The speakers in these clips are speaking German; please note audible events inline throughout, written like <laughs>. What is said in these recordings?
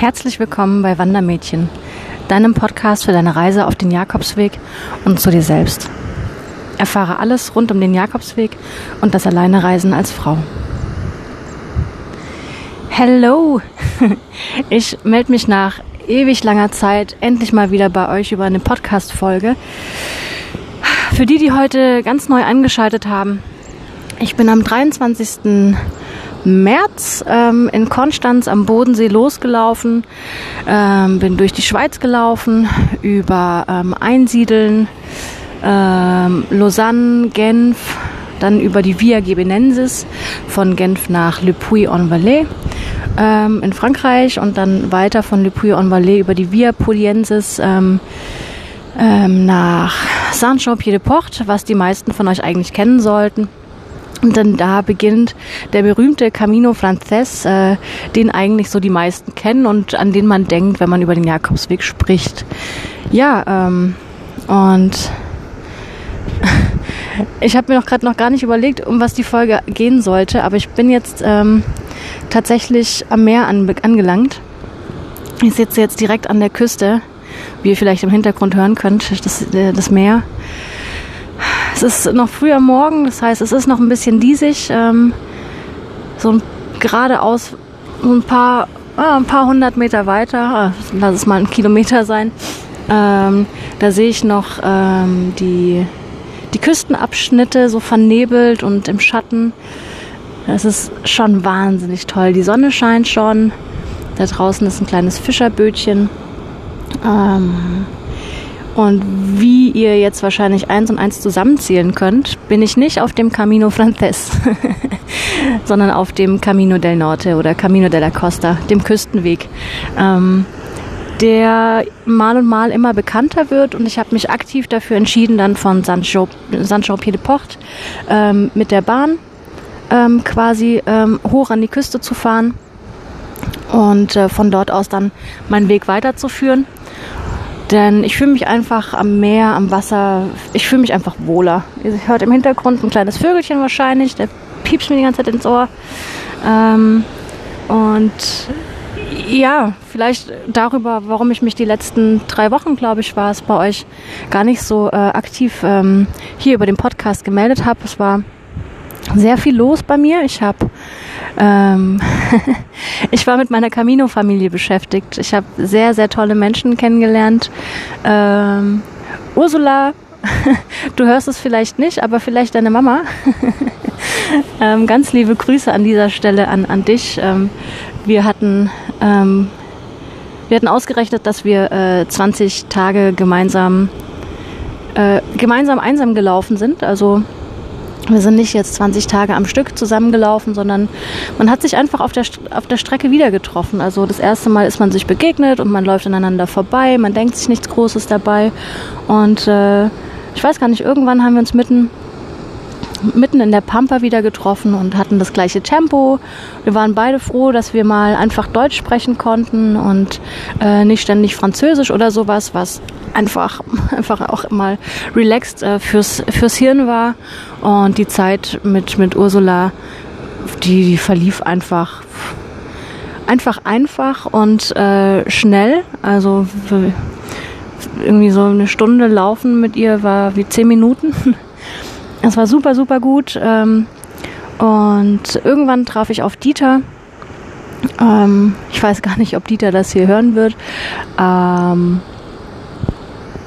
Herzlich willkommen bei Wandermädchen, deinem Podcast für deine Reise auf den Jakobsweg und zu dir selbst. Erfahre alles rund um den Jakobsweg und das Alleinereisen als Frau. Hello! <laughs> Ich melde mich nach ewig langer Zeit endlich mal wieder bei euch über eine Podcast-Folge. Für die, die heute ganz neu eingeschaltet haben, ich bin am 23. März ähm, in Konstanz am Bodensee losgelaufen, ähm, bin durch die Schweiz gelaufen, über ähm, Einsiedeln, ähm, Lausanne, Genf, dann über die Via Gebenensis von Genf nach Le Puy-en-Velay ähm, in Frankreich und dann weiter von Le Puy-en-Velay über die Via Poliensis ähm, ähm, nach Saint-Jean-Pied-de-Port, was die meisten von euch eigentlich kennen sollten. Und dann da beginnt der berühmte Camino Frances, äh, den eigentlich so die meisten kennen und an den man denkt, wenn man über den Jakobsweg spricht. Ja, ähm, und <laughs> ich habe mir noch gerade noch gar nicht überlegt, um was die Folge gehen sollte, aber ich bin jetzt ähm, tatsächlich am Meer an, angelangt. Ich sitze jetzt direkt an der Küste, wie ihr vielleicht im Hintergrund hören könnt, das, äh, das Meer. Es ist noch früh am Morgen, das heißt, es ist noch ein bisschen diesig. Ähm, so ein, geradeaus ein paar, ah, ein paar hundert Meter weiter, ah, lass es mal ein Kilometer sein. Ähm, da sehe ich noch ähm, die, die Küstenabschnitte so vernebelt und im Schatten. Das ist schon wahnsinnig toll. Die Sonne scheint schon. Da draußen ist ein kleines Fischerbötchen. Ähm, und wie ihr jetzt wahrscheinlich eins und eins zusammenzählen könnt, bin ich nicht auf dem Camino Frances, <laughs> sondern auf dem Camino del Norte oder Camino della Costa, dem Küstenweg, ähm, der mal und mal immer bekannter wird. Und ich habe mich aktiv dafür entschieden, dann von Saint-Jean-Pied-de-Port ähm, mit der Bahn ähm, quasi ähm, hoch an die Küste zu fahren und äh, von dort aus dann meinen Weg weiterzuführen. Denn ich fühle mich einfach am Meer, am Wasser, ich fühle mich einfach wohler. Ihr hört im Hintergrund ein kleines Vögelchen wahrscheinlich, der piepst mir die ganze Zeit ins Ohr. Ähm, und ja, vielleicht darüber, warum ich mich die letzten drei Wochen, glaube ich, war es bei euch gar nicht so äh, aktiv ähm, hier über den Podcast gemeldet habe. Es war sehr viel los bei mir. Ich habe ähm, <laughs> ich war mit meiner Camino-Familie beschäftigt. Ich habe sehr, sehr tolle Menschen kennengelernt. Ähm, Ursula, <laughs> du hörst es vielleicht nicht, aber vielleicht deine Mama. <laughs> ähm, ganz liebe Grüße an dieser Stelle an, an dich. Ähm, wir hatten ähm, wir hatten ausgerechnet, dass wir äh, 20 Tage gemeinsam äh, gemeinsam einsam gelaufen sind. Also wir sind nicht jetzt 20 Tage am Stück zusammengelaufen, sondern man hat sich einfach auf der, auf der Strecke wieder getroffen. Also das erste Mal ist man sich begegnet und man läuft aneinander vorbei, man denkt sich nichts Großes dabei. Und äh, ich weiß gar nicht, irgendwann haben wir uns mitten mitten in der Pampa wieder getroffen und hatten das gleiche Tempo. Wir waren beide froh, dass wir mal einfach Deutsch sprechen konnten und äh, nicht ständig Französisch oder sowas, was einfach, <laughs> einfach auch mal relaxed äh, fürs, fürs Hirn war. Und die Zeit mit, mit Ursula, die, die verlief einfach einfach einfach und äh, schnell. Also irgendwie so eine Stunde laufen mit ihr war wie zehn Minuten. <laughs> Es war super, super gut. Ähm, und irgendwann traf ich auf Dieter. Ähm, ich weiß gar nicht, ob Dieter das hier hören wird. Ähm,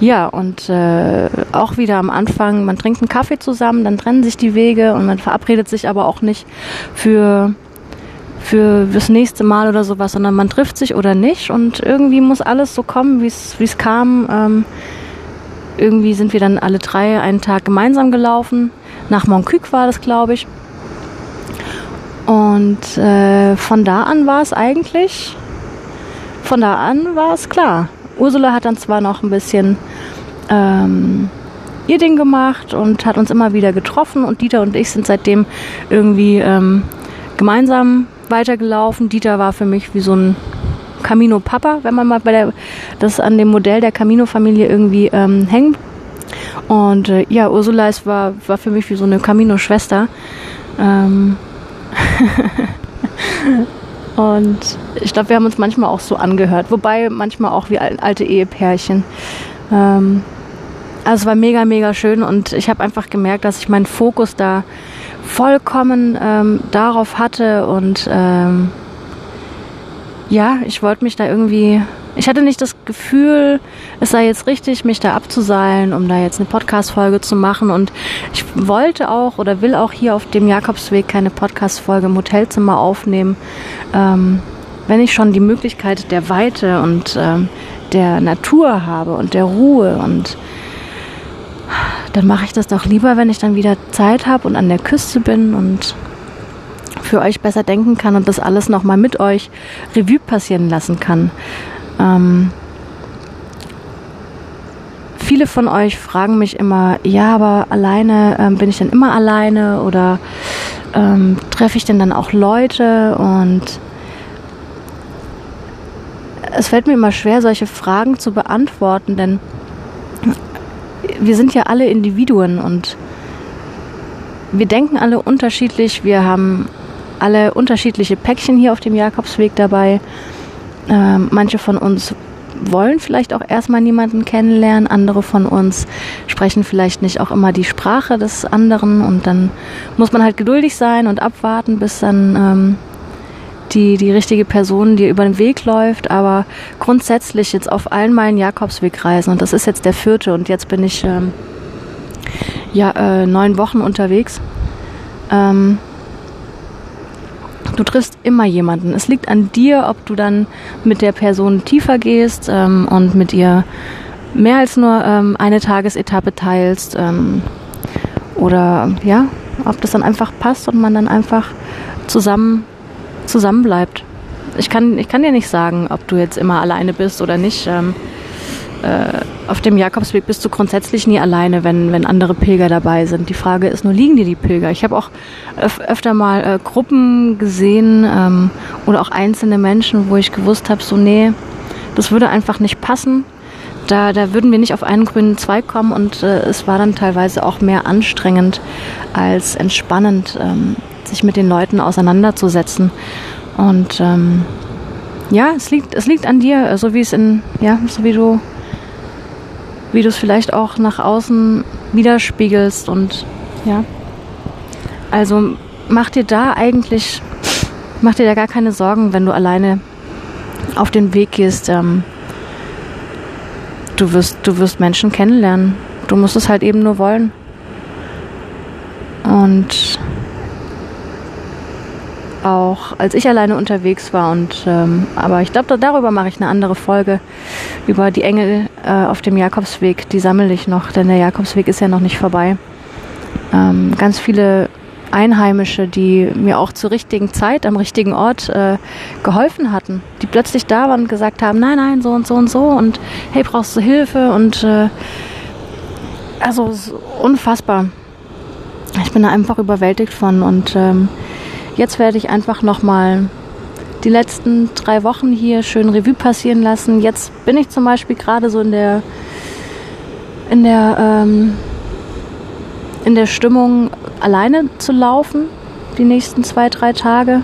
ja, und äh, auch wieder am Anfang, man trinkt einen Kaffee zusammen, dann trennen sich die Wege und man verabredet sich aber auch nicht für, für das nächste Mal oder sowas, sondern man trifft sich oder nicht und irgendwie muss alles so kommen, wie es kam. Ähm, irgendwie sind wir dann alle drei einen Tag gemeinsam gelaufen. Nach Montcuq war das, glaube ich. Und äh, von da an war es eigentlich, von da an war es klar. Ursula hat dann zwar noch ein bisschen ähm, ihr Ding gemacht und hat uns immer wieder getroffen und Dieter und ich sind seitdem irgendwie ähm, gemeinsam weitergelaufen. Dieter war für mich wie so ein Camino Papa, wenn man mal bei der, das an dem Modell der Camino-Familie irgendwie ähm, hängt. Und äh, ja, Ursula ist, war, war für mich wie so eine Camino-Schwester. Ähm <laughs> Und ich glaube, wir haben uns manchmal auch so angehört, wobei manchmal auch wie alte Ehepärchen. Ähm, also es war mega, mega schön und ich habe einfach gemerkt, dass ich meinen Fokus da vollkommen ähm, darauf hatte und ähm, ja, ich wollte mich da irgendwie, ich hatte nicht das Gefühl, es sei jetzt richtig, mich da abzuseilen, um da jetzt eine Podcast-Folge zu machen und ich wollte auch oder will auch hier auf dem Jakobsweg keine Podcast-Folge im Hotelzimmer aufnehmen. Ähm, wenn ich schon die Möglichkeit der Weite und ähm, der Natur habe und der Ruhe und dann mache ich das doch lieber, wenn ich dann wieder Zeit habe und an der Küste bin und für euch besser denken kann und das alles nochmal mit euch Revue passieren lassen kann. Ähm, viele von euch fragen mich immer, ja, aber alleine ähm, bin ich dann immer alleine oder ähm, treffe ich denn dann auch Leute und es fällt mir immer schwer, solche Fragen zu beantworten, denn wir sind ja alle Individuen und wir denken alle unterschiedlich. Wir haben alle unterschiedliche Päckchen hier auf dem Jakobsweg dabei. Ähm, manche von uns wollen vielleicht auch erstmal niemanden kennenlernen. Andere von uns sprechen vielleicht nicht auch immer die Sprache des anderen und dann muss man halt geduldig sein und abwarten, bis dann ähm, die, die richtige Person dir über den Weg läuft, aber grundsätzlich jetzt auf allen meinen Jakobswegreisen, und das ist jetzt der vierte und jetzt bin ich ähm, ja äh, neun Wochen unterwegs, ähm, du triffst immer jemanden. Es liegt an dir, ob du dann mit der Person tiefer gehst ähm, und mit ihr mehr als nur ähm, eine Tagesetappe teilst ähm, oder ja, ob das dann einfach passt und man dann einfach zusammen zusammenbleibt. Ich kann, ich kann dir nicht sagen, ob du jetzt immer alleine bist oder nicht. Ähm, äh, auf dem Jakobsweg bist du grundsätzlich nie alleine, wenn, wenn andere Pilger dabei sind. Die Frage ist nur, liegen dir die Pilger? Ich habe auch öf öfter mal äh, Gruppen gesehen ähm, oder auch einzelne Menschen, wo ich gewusst habe, so nee, das würde einfach nicht passen. Da, da würden wir nicht auf einen grünen Zweig kommen und äh, es war dann teilweise auch mehr anstrengend als entspannend. Ähm, sich mit den Leuten auseinanderzusetzen. Und ähm, ja, es liegt, es liegt an dir, so wie es in, ja, so wie du, wie du es vielleicht auch nach außen widerspiegelst und ja. Also mach dir da eigentlich, mach dir da gar keine Sorgen, wenn du alleine auf den Weg gehst. Ähm, du wirst, du wirst Menschen kennenlernen. Du musst es halt eben nur wollen. Und auch als ich alleine unterwegs war. Und ähm, aber ich glaube, darüber mache ich eine andere Folge über die Engel äh, auf dem Jakobsweg. Die sammle ich noch, denn der Jakobsweg ist ja noch nicht vorbei. Ähm, ganz viele Einheimische, die mir auch zur richtigen Zeit am richtigen Ort äh, geholfen hatten, die plötzlich da waren und gesagt haben, nein, nein, so und so und so und hey, brauchst du Hilfe und äh, also unfassbar. Ich bin da einfach überwältigt von und ähm, Jetzt werde ich einfach nochmal die letzten drei Wochen hier schön Revue passieren lassen. Jetzt bin ich zum Beispiel gerade so in der in der ähm, in der Stimmung alleine zu laufen die nächsten zwei drei Tage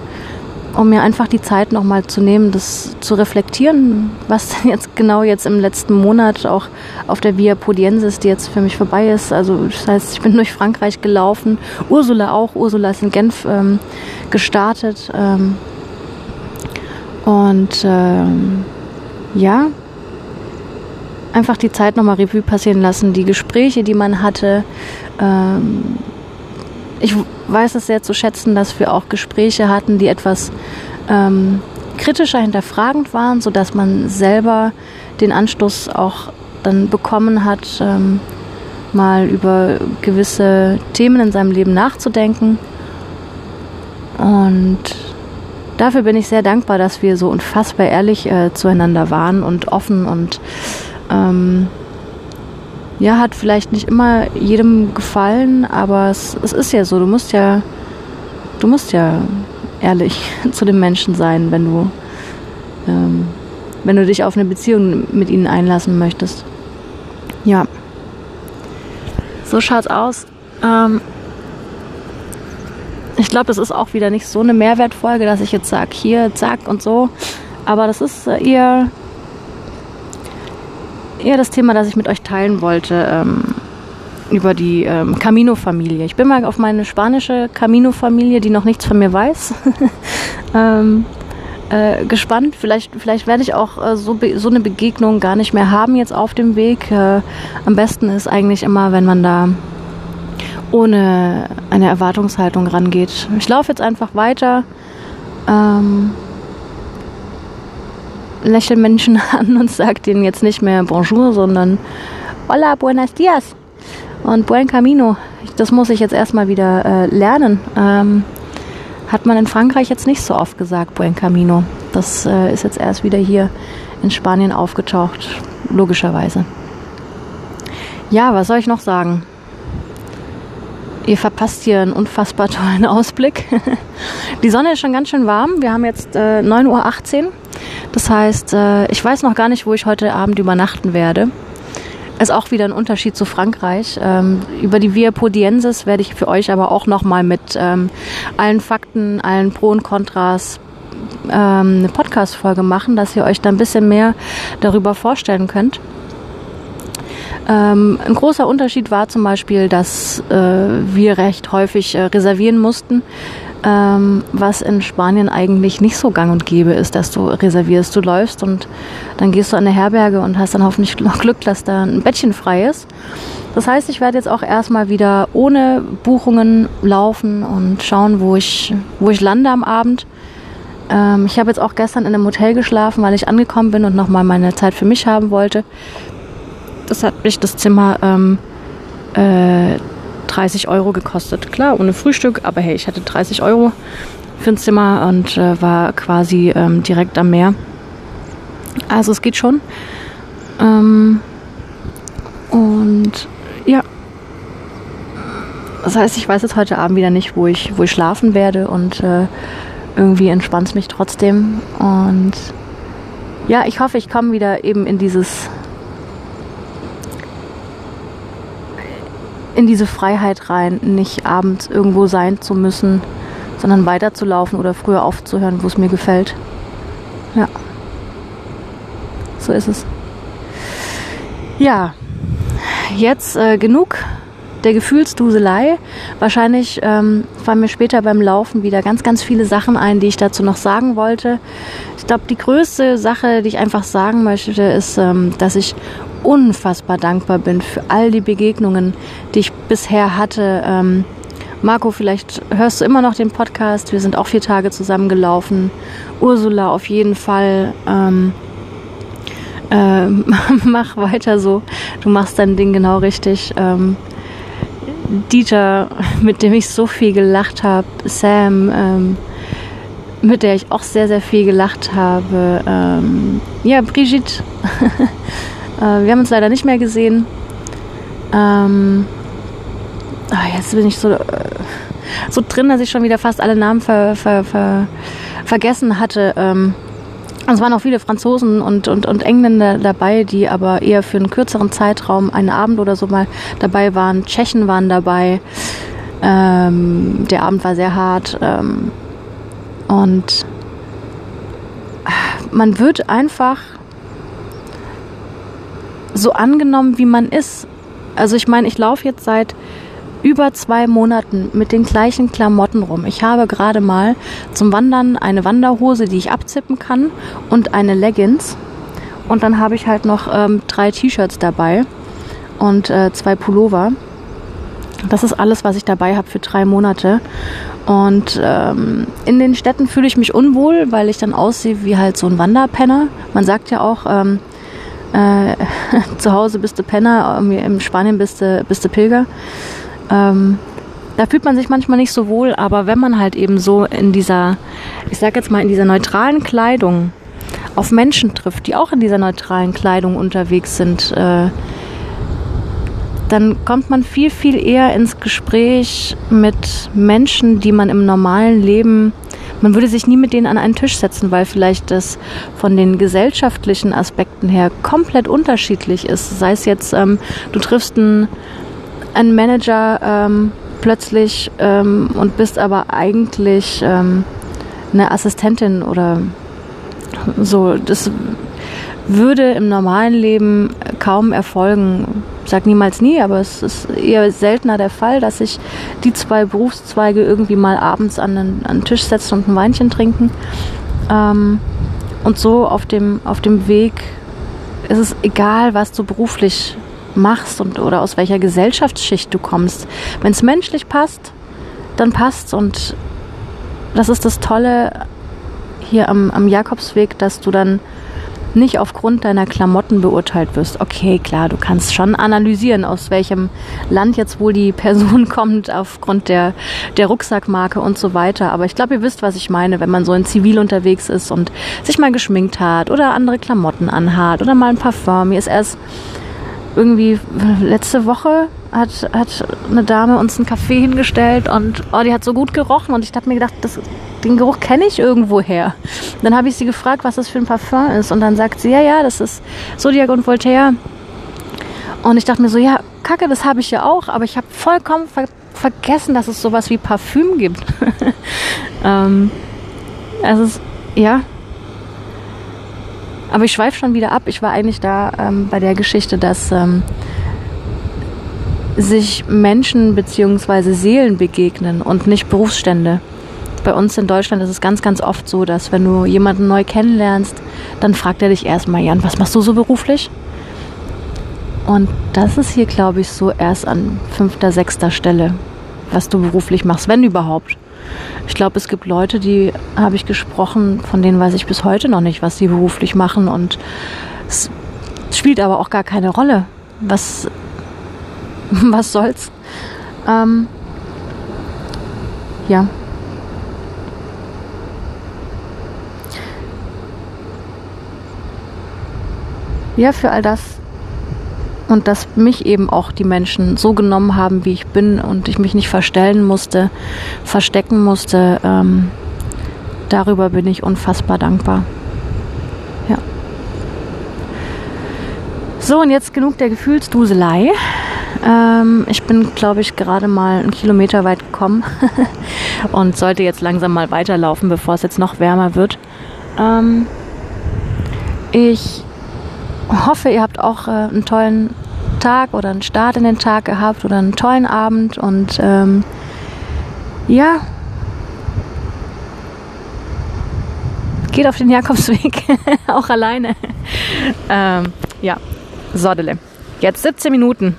um mir einfach die Zeit nochmal zu nehmen, das zu reflektieren, was denn jetzt genau jetzt im letzten Monat auch auf der Via Podiensis, die jetzt für mich vorbei ist. Also das heißt, ich bin <laughs> durch Frankreich gelaufen, Ursula auch, Ursula ist in Genf ähm, gestartet. Ähm, und ähm, ja, einfach die Zeit nochmal Revue passieren lassen, die Gespräche, die man hatte. Ähm, ich weiß es sehr zu schätzen, dass wir auch Gespräche hatten, die etwas ähm, kritischer hinterfragend waren, sodass man selber den Anstoß auch dann bekommen hat, ähm, mal über gewisse Themen in seinem Leben nachzudenken. Und dafür bin ich sehr dankbar, dass wir so unfassbar ehrlich äh, zueinander waren und offen und ähm, ja, hat vielleicht nicht immer jedem gefallen, aber es, es ist ja so, du musst ja, du musst ja ehrlich <laughs> zu den Menschen sein, wenn du, ähm, wenn du dich auf eine Beziehung mit ihnen einlassen möchtest. Ja. So schaut's aus. Ähm, ich glaube, das ist auch wieder nicht so eine Mehrwertfolge, dass ich jetzt sage, hier, zack und so. Aber das ist äh, eher, eher das Thema, das ich mit euch teilen wollte. Ähm, über die ähm, Camino-Familie. Ich bin mal auf meine spanische Camino-Familie, die noch nichts von mir weiß, <laughs> ähm, äh, gespannt. Vielleicht, vielleicht werde ich auch äh, so, so eine Begegnung gar nicht mehr haben jetzt auf dem Weg. Äh, am besten ist eigentlich immer, wenn man da ohne eine Erwartungshaltung rangeht. Ich laufe jetzt einfach weiter, ähm, lächle Menschen <laughs> an und sage denen jetzt nicht mehr Bonjour, sondern Hola, buenos dias und Buen Camino. Das muss ich jetzt erstmal wieder äh, lernen. Ähm, hat man in Frankreich jetzt nicht so oft gesagt, Buen Camino. Das äh, ist jetzt erst wieder hier in Spanien aufgetaucht, logischerweise. Ja, was soll ich noch sagen? Ihr verpasst hier einen unfassbar tollen <laughs> Ausblick. Die Sonne ist schon ganz schön warm. Wir haben jetzt äh, 9.18 Uhr. Das heißt, äh, ich weiß noch gar nicht, wo ich heute Abend übernachten werde. Ist auch wieder ein Unterschied zu Frankreich. Ähm, über die Via Podiensis werde ich für euch aber auch nochmal mit ähm, allen Fakten, allen Pro und Kontras ähm, eine Podcast-Folge machen, dass ihr euch da ein bisschen mehr darüber vorstellen könnt. Ähm, ein großer Unterschied war zum Beispiel, dass äh, wir recht häufig äh, reservieren mussten, ähm, was in Spanien eigentlich nicht so gang und gäbe ist, dass du reservierst. Du läufst und dann gehst du an eine Herberge und hast dann hoffentlich <laughs> noch Glück, dass da ein Bettchen frei ist. Das heißt, ich werde jetzt auch erstmal wieder ohne Buchungen laufen und schauen, wo ich, wo ich lande am Abend. Ähm, ich habe jetzt auch gestern in einem Hotel geschlafen, weil ich angekommen bin und nochmal meine Zeit für mich haben wollte. Das hat mich das Zimmer ähm, äh, 30 Euro gekostet. Klar, ohne Frühstück, aber hey, ich hatte 30 Euro für ein Zimmer und äh, war quasi ähm, direkt am Meer. Also es geht schon. Ähm, und ja. Das heißt, ich weiß jetzt heute Abend wieder nicht, wo ich, wo ich schlafen werde und äh, irgendwie entspannt es mich trotzdem. Und ja, ich hoffe, ich komme wieder eben in dieses in diese Freiheit rein, nicht abends irgendwo sein zu müssen, sondern weiterzulaufen oder früher aufzuhören, wo es mir gefällt. Ja. So ist es. Ja, jetzt äh, genug der Gefühlsduselei. Wahrscheinlich ähm, fallen mir später beim Laufen wieder ganz, ganz viele Sachen ein, die ich dazu noch sagen wollte. Ich glaube, die größte Sache, die ich einfach sagen möchte, ist, ähm, dass ich unfassbar dankbar bin für all die Begegnungen, die ich bisher hatte. Ähm, Marco, vielleicht hörst du immer noch den Podcast. Wir sind auch vier Tage zusammengelaufen. Ursula auf jeden Fall. Ähm, äh, <laughs> mach weiter so. Du machst dein Ding genau richtig. Ähm, Dieter, mit dem ich so viel gelacht habe. Sam, ähm, mit der ich auch sehr, sehr viel gelacht habe. Ähm, ja, Brigitte. <laughs> Äh, wir haben uns leider nicht mehr gesehen. Ähm, oh, jetzt bin ich so, äh, so drin, dass ich schon wieder fast alle Namen ver, ver, ver, vergessen hatte. Ähm, es waren auch viele Franzosen und, und, und Engländer dabei, die aber eher für einen kürzeren Zeitraum, einen Abend oder so mal dabei waren. Tschechen waren dabei. Ähm, der Abend war sehr hart. Ähm, und man wird einfach so angenommen, wie man ist. Also ich meine, ich laufe jetzt seit über zwei Monaten mit den gleichen Klamotten rum. Ich habe gerade mal zum Wandern eine Wanderhose, die ich abzippen kann und eine Leggings. Und dann habe ich halt noch ähm, drei T-Shirts dabei und äh, zwei Pullover. Das ist alles, was ich dabei habe für drei Monate. Und ähm, in den Städten fühle ich mich unwohl, weil ich dann aussehe wie halt so ein Wanderpenner. Man sagt ja auch, ähm, äh, <laughs> zu Hause bist du Penner, in Spanien bist du, bist du Pilger. Ähm, da fühlt man sich manchmal nicht so wohl, aber wenn man halt eben so in dieser, ich sag jetzt mal, in dieser neutralen Kleidung auf Menschen trifft, die auch in dieser neutralen Kleidung unterwegs sind, äh, dann kommt man viel, viel eher ins Gespräch mit Menschen, die man im normalen Leben man würde sich nie mit denen an einen Tisch setzen, weil vielleicht das von den gesellschaftlichen Aspekten her komplett unterschiedlich ist. Sei es jetzt, ähm, du triffst einen, einen Manager ähm, plötzlich ähm, und bist aber eigentlich ähm, eine Assistentin oder so. Das würde im normalen Leben kaum erfolgen. Ich sage niemals nie, aber es ist eher seltener der Fall, dass sich die zwei Berufszweige irgendwie mal abends an den, an den Tisch setzen und ein Weinchen trinken. Ähm, und so auf dem, auf dem Weg ist es egal, was du beruflich machst und, oder aus welcher Gesellschaftsschicht du kommst. Wenn es menschlich passt, dann passt und das ist das Tolle hier am, am Jakobsweg, dass du dann nicht aufgrund deiner Klamotten beurteilt wirst. Okay, klar, du kannst schon analysieren, aus welchem Land jetzt wohl die Person <laughs> kommt, aufgrund der, der Rucksackmarke und so weiter. Aber ich glaube, ihr wisst, was ich meine, wenn man so in Zivil unterwegs ist und sich mal geschminkt hat oder andere Klamotten anhat oder mal ein Parfum. Mir ist erst irgendwie letzte Woche hat, hat eine Dame uns einen Kaffee hingestellt und oh, die hat so gut gerochen und ich habe mir gedacht, das, den Geruch kenne ich irgendwoher. Dann habe ich sie gefragt, was das für ein Parfum ist und dann sagt sie, ja, ja, das ist Zodiac und Voltaire. Und ich dachte mir so, ja, Kacke, das habe ich ja auch, aber ich habe vollkommen ver vergessen, dass es sowas wie Parfüm gibt. <laughs> ähm, es ist, ja, aber ich schweife schon wieder ab. Ich war eigentlich da ähm, bei der Geschichte, dass ähm, sich Menschen bzw. Seelen begegnen und nicht Berufsstände. Bei uns in Deutschland ist es ganz, ganz oft so, dass wenn du jemanden neu kennenlernst, dann fragt er dich erstmal, Jan, was machst du so beruflich? Und das ist hier, glaube ich, so erst an fünfter, sechster Stelle, was du beruflich machst, wenn überhaupt. Ich glaube, es gibt Leute, die habe ich gesprochen, von denen weiß ich bis heute noch nicht, was sie beruflich machen. Und es spielt aber auch gar keine Rolle. Was, <laughs> was soll's? Ähm, ja. Ja, für all das und dass mich eben auch die Menschen so genommen haben, wie ich bin und ich mich nicht verstellen musste, verstecken musste. Ähm, darüber bin ich unfassbar dankbar. Ja. So, und jetzt genug der Gefühlsduselei. Ähm, ich bin, glaube ich, gerade mal einen Kilometer weit gekommen <laughs> und sollte jetzt langsam mal weiterlaufen, bevor es jetzt noch wärmer wird. Ähm, ich hoffe, ihr habt auch äh, einen tollen Tag oder einen Start in den Tag gehabt oder einen tollen Abend und ähm, ja, geht auf den Jakobsweg, <laughs> auch alleine. ähm, ja, Sodele. Jetzt 17 Minuten.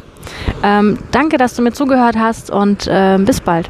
Ähm, danke, dass du mir zugehört hast und äh, bis bald.